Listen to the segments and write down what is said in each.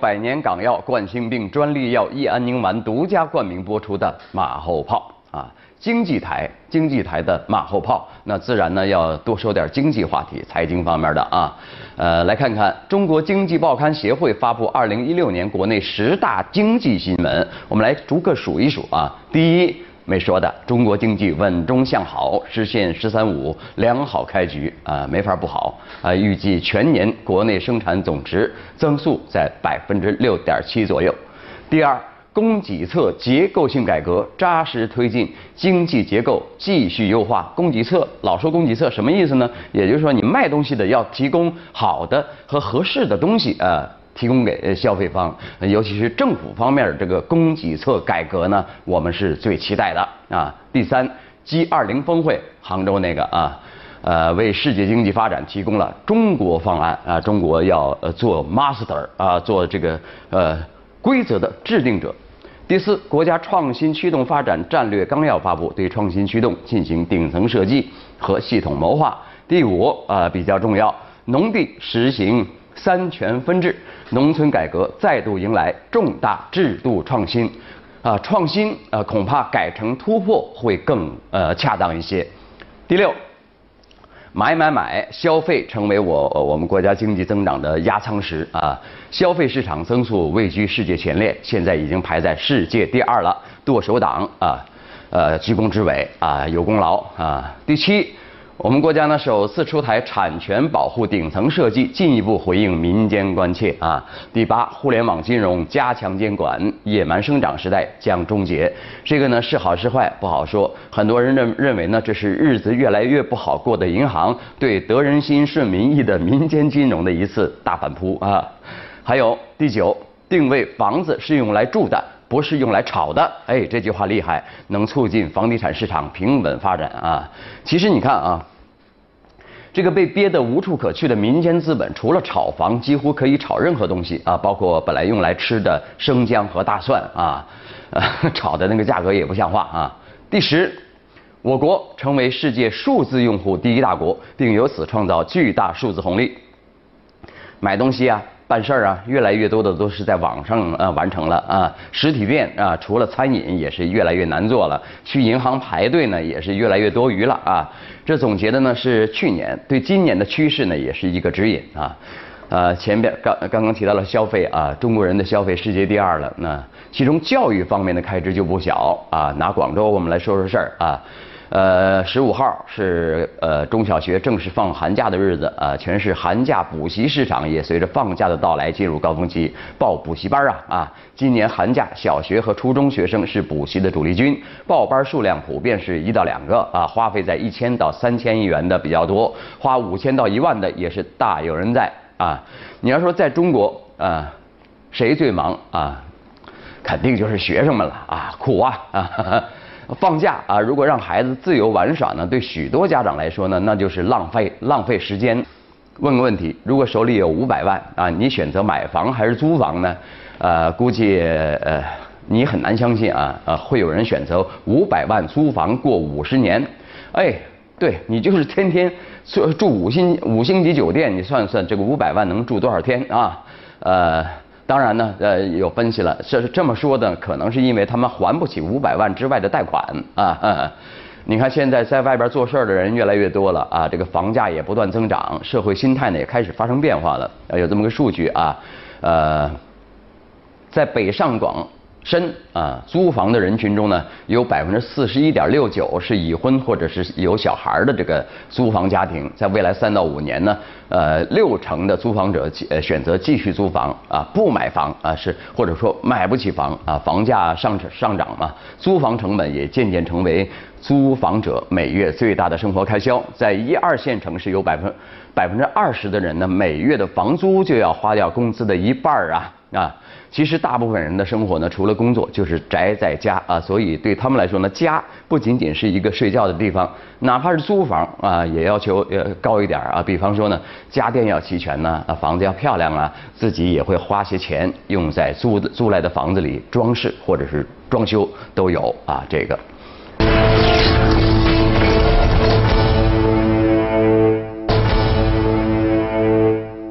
百年港药冠心病专利药益安宁丸独家冠名播出的马后炮啊，经济台经济台的马后炮，那自然呢要多说点经济话题，财经方面的啊。呃，来看看中国经济报刊协会发布二零一六年国内十大经济新闻，我们来逐个数一数啊。第一。没说的，中国经济稳中向好，实现“十三五”良好开局啊，没法不好啊。预计全年国内生产总值增速在百分之六点七左右。第二，供给侧结构性改革扎实推进，经济结构继续优化。供给侧老说供给侧什么意思呢？也就是说，你卖东西的要提供好的和合适的东西啊。提供给呃消费方，尤其是政府方面这个供给侧改革呢，我们是最期待的啊。第三，G20 峰会，杭州那个啊，呃，为世界经济发展提供了中国方案啊，中国要呃做 master 啊，做这个呃规则的制定者。第四，国家创新驱动发展战略纲要发布，对创新驱动进行顶层设计和系统谋划。第五啊，比较重要，农地实行。三权分置，农村改革再度迎来重大制度创新，啊，创新啊，恐怕改成突破会更呃恰当一些。第六，买买买，消费成为我我们国家经济增长的压舱石啊，消费市场增速位居世界前列，现在已经排在世界第二了，剁手党啊，呃，居功至伟啊，有功劳啊。第七。我们国家呢首次出台产权保护顶层设计，进一步回应民间关切啊。第八，互联网金融加强监管，野蛮生长时代将终结。这个呢是好是坏不好说，很多人认认为呢这是日子越来越不好过的银行对得人心顺民意的民间金融的一次大反扑啊。还有第九，定位房子是用来住的。不是用来炒的，哎，这句话厉害，能促进房地产市场平稳发展啊。其实你看啊，这个被憋得无处可去的民间资本，除了炒房，几乎可以炒任何东西啊，包括本来用来吃的生姜和大蒜啊，炒的那个价格也不像话啊。第十，我国成为世界数字用户第一大国，并由此创造巨大数字红利。买东西啊。办事儿啊，越来越多的都是在网上呃完成了啊，实体店啊，除了餐饮也是越来越难做了，去银行排队呢也是越来越多余了啊。这总结的呢是去年对今年的趋势呢也是一个指引啊。呃，前边刚刚刚提到了消费啊，中国人的消费世界第二了，那其中教育方面的开支就不小啊。拿广州我们来说说事儿啊。呃，十五号是呃中小学正式放寒假的日子啊，全市寒假补习市场也随着放假的到来进入高峰期，报补习班啊啊！今年寒假小学和初中学生是补习的主力军，报班数量普遍是一到两个啊，花费在一千到三千亿元的比较多，花五千到一万的也是大有人在啊。你要说在中国啊，谁最忙啊？肯定就是学生们了啊，苦啊啊！放假啊，如果让孩子自由玩耍呢，对许多家长来说呢，那就是浪费浪费时间。问个问题，如果手里有五百万啊，你选择买房还是租房呢？呃，估计呃你很难相信啊，呃会有人选择五百万租房过五十年。哎，对你就是天天住住五星五星级酒店，你算算这个五百万能住多少天啊？呃。当然呢，呃，有分析了，这是这么说的，可能是因为他们还不起五百万之外的贷款啊。你看现在在外边做事儿的人越来越多了啊，这个房价也不断增长，社会心态呢也开始发生变化了。有这么个数据啊，呃，在北上广。深啊，租房的人群中呢，有百分之四十一点六九是已婚或者是有小孩的这个租房家庭，在未来三到五年呢，呃，六成的租房者呃选择继续租房啊，不买房啊，是或者说买不起房啊，房价上上涨嘛，租房成本也渐渐成为租房者每月最大的生活开销，在一二线城市有百分百分之二十的人呢，每月的房租就要花掉工资的一半啊。啊。其实大部分人的生活呢，除了工作就是宅在家啊，所以对他们来说呢，家不仅仅是一个睡觉的地方，哪怕是租房啊，也要求呃高一点啊。比方说呢，家电要齐全呢，啊房子要漂亮啊，自己也会花些钱用在租租来的房子里装饰或者是装修都有啊这个。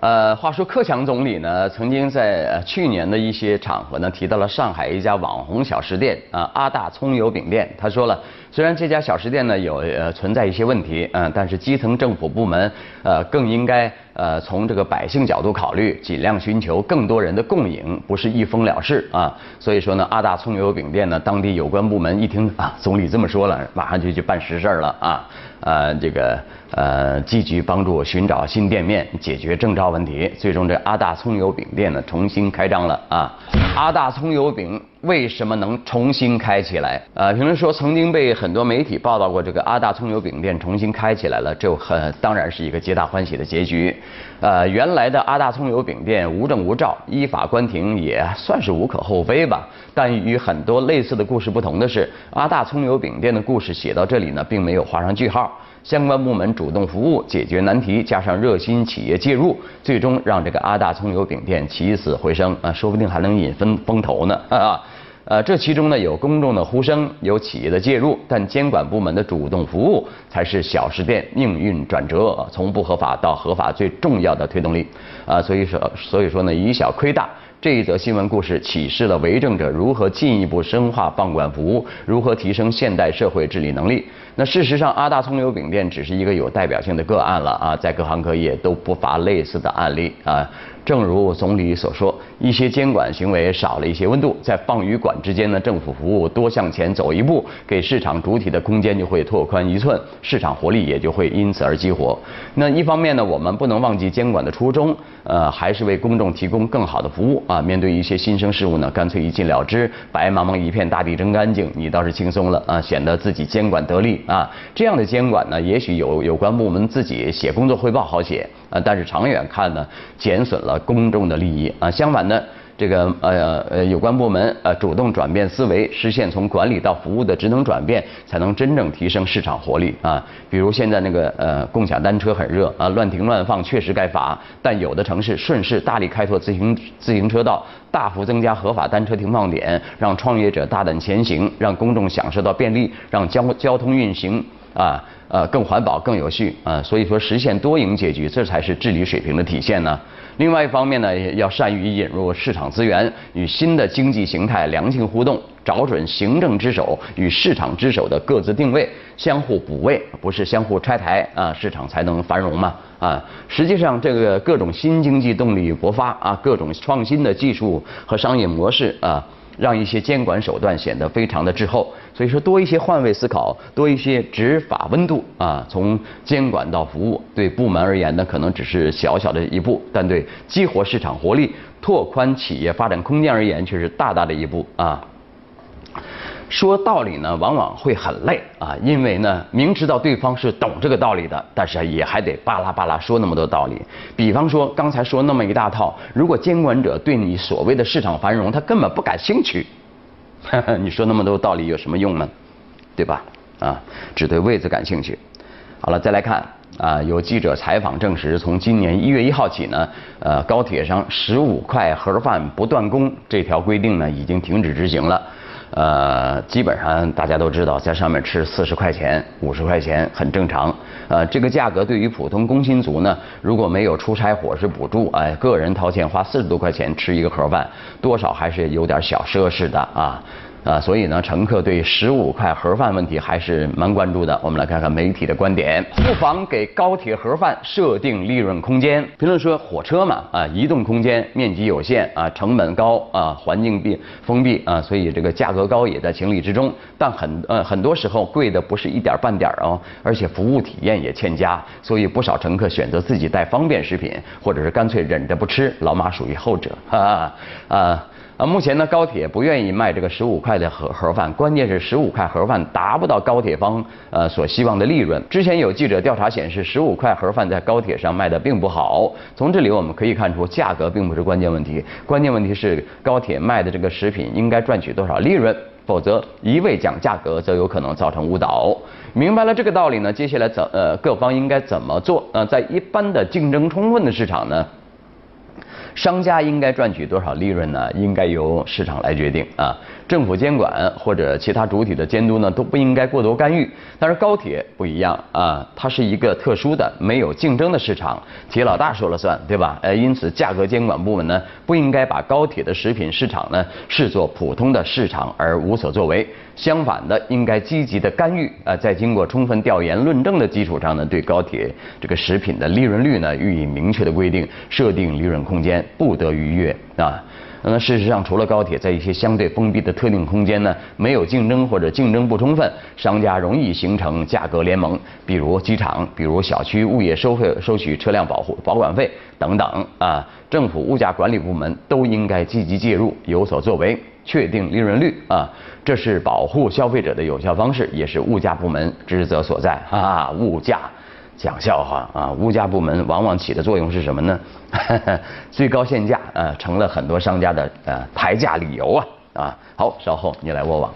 呃，话说克强总理呢，曾经在去年的一些场合呢，提到了上海一家网红小食店啊，阿大葱油饼店。他说了，虽然这家小食店呢有呃存在一些问题，嗯，但是基层政府部门呃更应该呃从这个百姓角度考虑，尽量寻求更多人的共赢，不是一封了事啊。所以说呢，阿大葱油饼店呢，当地有关部门一听啊，总理这么说了，马上就去办实事了啊。呃，这个呃，积极帮助寻找新店面，解决证照问题。最终，这阿大葱油饼店呢重新开张了啊！阿大葱油饼为什么能重新开起来？呃，评论说曾经被很多媒体报道过，这个阿大葱油饼店重新开起来了，这很当然是一个皆大欢喜的结局。呃，原来的阿大葱油饼店无证无照，依法关停也算是无可厚非吧。但与很多类似的故事不同的是，阿大葱油饼店的故事写到这里呢，并没有画上句号。相关部门主动服务、解决难题，加上热心企业介入，最终让这个阿大葱油饼店起死回生啊，说不定还能引风风头呢啊！呃，这其中呢有公众的呼声，有企业的介入，但监管部门的主动服务才是小食店命运转折从不合法到合法最重要的推动力啊！所以说，所以说呢，以小亏大。这一则新闻故事启示了为政者如何进一步深化放管服务，如何提升现代社会治理能力。那事实上，阿大葱油饼店只是一个有代表性的个案了啊，在各行各业都不乏类似的案例啊。正如总理所说，一些监管行为少了一些温度，在放与管之间呢，政府服务多向前走一步，给市场主体的空间就会拓宽一寸，市场活力也就会因此而激活。那一方面呢，我们不能忘记监管的初衷，呃，还是为公众提供更好的服务啊。面对一些新生事物呢，干脆一禁了之，白茫茫一片大地真干净，你倒是轻松了啊，显得自己监管得力啊。这样的监管呢，也许有有关部门自己写工作汇报好写。啊，但是长远看呢，减损了了公众的利益啊。相反呢，这个呃呃有关部门呃主动转变思维，实现从管理到服务的职能转变，才能真正提升市场活力啊。比如现在那个呃共享单车很热啊，乱停乱放确实该罚。但有的城市顺势大力开拓自行自行车道，大幅增加合法单车停放点，让创业者大胆前行，让公众享受到便利，让交交通运行啊。呃，更环保、更有序啊，所以说实现多赢结局，这才是治理水平的体现呢。另外一方面呢，要善于引入市场资源，与新的经济形态良性互动，找准行政之手与市场之手的各自定位，相互补位，不是相互拆台啊，市场才能繁荣嘛啊。实际上，这个各种新经济动力勃发啊，各种创新的技术和商业模式啊。让一些监管手段显得非常的滞后，所以说多一些换位思考，多一些执法温度啊，从监管到服务，对部门而言呢，可能只是小小的一步，但对激活市场活力、拓宽企业发展空间而言，却是大大的一步啊。说道理呢，往往会很累啊，因为呢，明知道对方是懂这个道理的，但是也还得巴拉巴拉说那么多道理。比方说刚才说那么一大套，如果监管者对你所谓的市场繁荣他根本不感兴趣，你说那么多道理有什么用呢？对吧？啊，只对位子感兴趣。好了，再来看啊，有记者采访证实，从今年一月一号起呢，呃，高铁上十五块盒饭不断供这条规定呢，已经停止执行了。呃，基本上大家都知道，在上面吃四十块钱、五十块钱很正常。呃，这个价格对于普通工薪族呢，如果没有出差伙食补助，哎，个人掏钱花四十多块钱吃一个盒饭，多少还是有点小奢侈的啊。啊，所以呢，乘客对十五块盒饭问题还是蛮关注的。我们来看看媒体的观点，不妨给高铁盒饭设定利润空间。评论说，火车嘛，啊，移动空间面积有限，啊，成本高，啊，环境闭封闭，啊，所以这个价格高也在情理之中。但很呃很多时候贵的不是一点半点哦，而且服务体验也欠佳，所以不少乘客选择自己带方便食品，或者是干脆忍着不吃。老马属于后者，哈哈。啊，啊目前呢，高铁不愿意卖这个十五块的盒盒饭，关键是十五块盒饭达不到高铁方呃所希望的利润。之前有记者调查显示，十五块盒饭在高铁上卖的并不好。从这里我们可以看出，价格并不是关键问题，关键问题是高铁卖的这个食品应该赚取多少利润，否则一味讲价格，则有可能造成误导。明白了这个道理呢，接下来怎呃各方应该怎么做？呃，在一般的竞争充分的市场呢？商家应该赚取多少利润呢？应该由市场来决定啊。政府监管或者其他主体的监督呢，都不应该过多干预。但是高铁不一样啊，它是一个特殊的、没有竞争的市场，铁老大说了算，对吧？呃，因此价格监管部门呢，不应该把高铁的食品市场呢视作普通的市场而无所作为。相反的，应该积极的干预啊，在经过充分调研论证的基础上呢，对高铁这个食品的利润率呢予以明确的规定，设定利润空间，不得逾越啊。那事实上，除了高铁，在一些相对封闭的特定空间呢，没有竞争或者竞争不充分，商家容易形成价格联盟，比如机场，比如小区物业收费收取车辆保护保管费等等啊。政府物价管理部门都应该积极介入，有所作为，确定利润率啊，这是保护消费者的有效方式，也是物价部门职责所在啊。物价。讲笑话啊！物价部门往往起的作用是什么呢？最高限价啊，成了很多商家的呃抬价理由啊啊！好，稍后你来我往。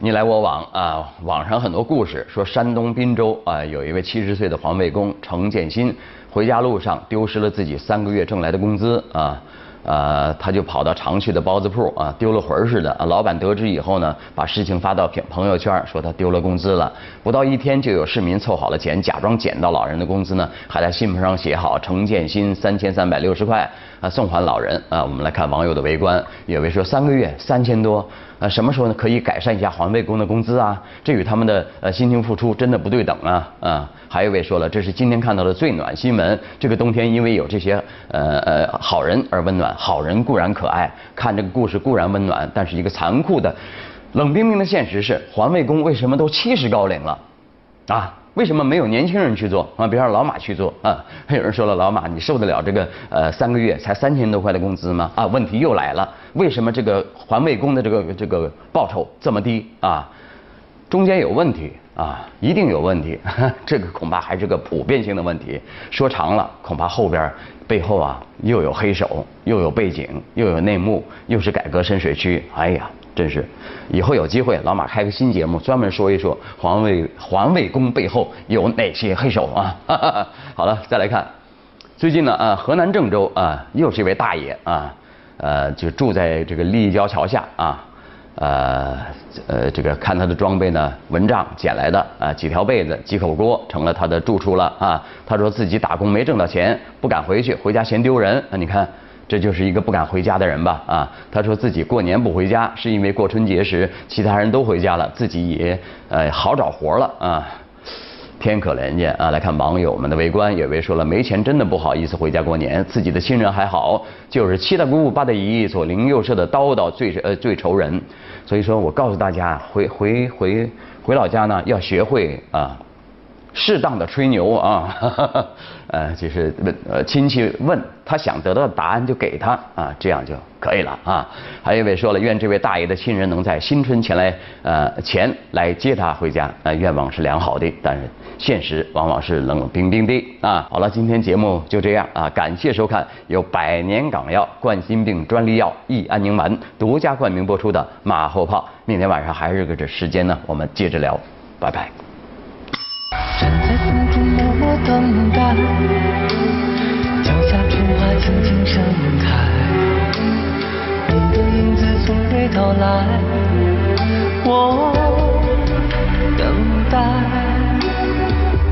你来我往啊！网上很多故事说，山东滨州啊，有一位七十岁的环卫工程建新，回家路上丢失了自己三个月挣来的工资啊。呃，他就跑到常去的包子铺啊，丢了魂似的啊。老板得知以后呢，把事情发到朋朋友圈，说他丢了工资了。不到一天，就有市民凑好了钱，假装捡到老人的工资呢，还在信封上写好程建新三千三百六十块啊，送还老人啊。我们来看网友的围观，有位说三个月三千多。啊，什么时候呢？可以改善一下环卫工的工资啊？这与他们的呃辛勤付出真的不对等啊！啊，还有一位说了，这是今天看到的最暖新闻。这个冬天因为有这些呃呃好人而温暖，好人固然可爱，看这个故事固然温暖，但是一个残酷的、冷冰冰的现实是，环卫工为什么都七十高龄了？啊？为什么没有年轻人去做啊？别让老马去做啊！还有人说了，老马你受得了这个呃三个月才三千多块的工资吗？啊，问题又来了，为什么这个环卫工的这个这个报酬这么低啊？中间有问题啊，一定有问题，这个恐怕还是个普遍性的问题。说长了，恐怕后边背后啊又有黑手，又有背景，又有内幕，又是改革深水区。哎呀！真是，以后有机会，老马开个新节目，专门说一说环卫环卫工背后有哪些黑手啊！好了，再来看，最近呢，啊，河南郑州啊，又是一位大爷啊，呃，就住在这个立交桥下啊，呃，呃，这个看他的装备呢，蚊帐捡来的啊，几条被子、几口锅成了他的住处了啊。他说自己打工没挣到钱，不敢回去，回家嫌丢人。那你看。这就是一个不敢回家的人吧？啊，他说自己过年不回家，是因为过春节时其他人都回家了，自己也呃好找活了啊。天可怜见啊！来看网友们的围观，有位说了没钱真的不好意思回家过年，自己的亲人还好，就是七大姑八大姨左邻右舍的叨叨最呃最愁人。所以说我告诉大家，回回回回老家呢，要学会啊。适当的吹牛啊，呃，就是问呃亲戚问他想得到的答案就给他啊，这样就可以了啊。还有一位说了，愿这位大爷的亲人能在新春前来呃前来接他回家，呃，愿望是良好的，但是现实往往是冷冰冰的啊。好了，今天节目就这样啊，感谢收看由百年港药冠心病专利药益安宁丸独家冠名播出的马后炮。明天晚上还是个这时间呢，我们接着聊，拜拜。等待脚下春花静静盛开你的影子从未到来我等待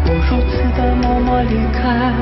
无数次的默默离开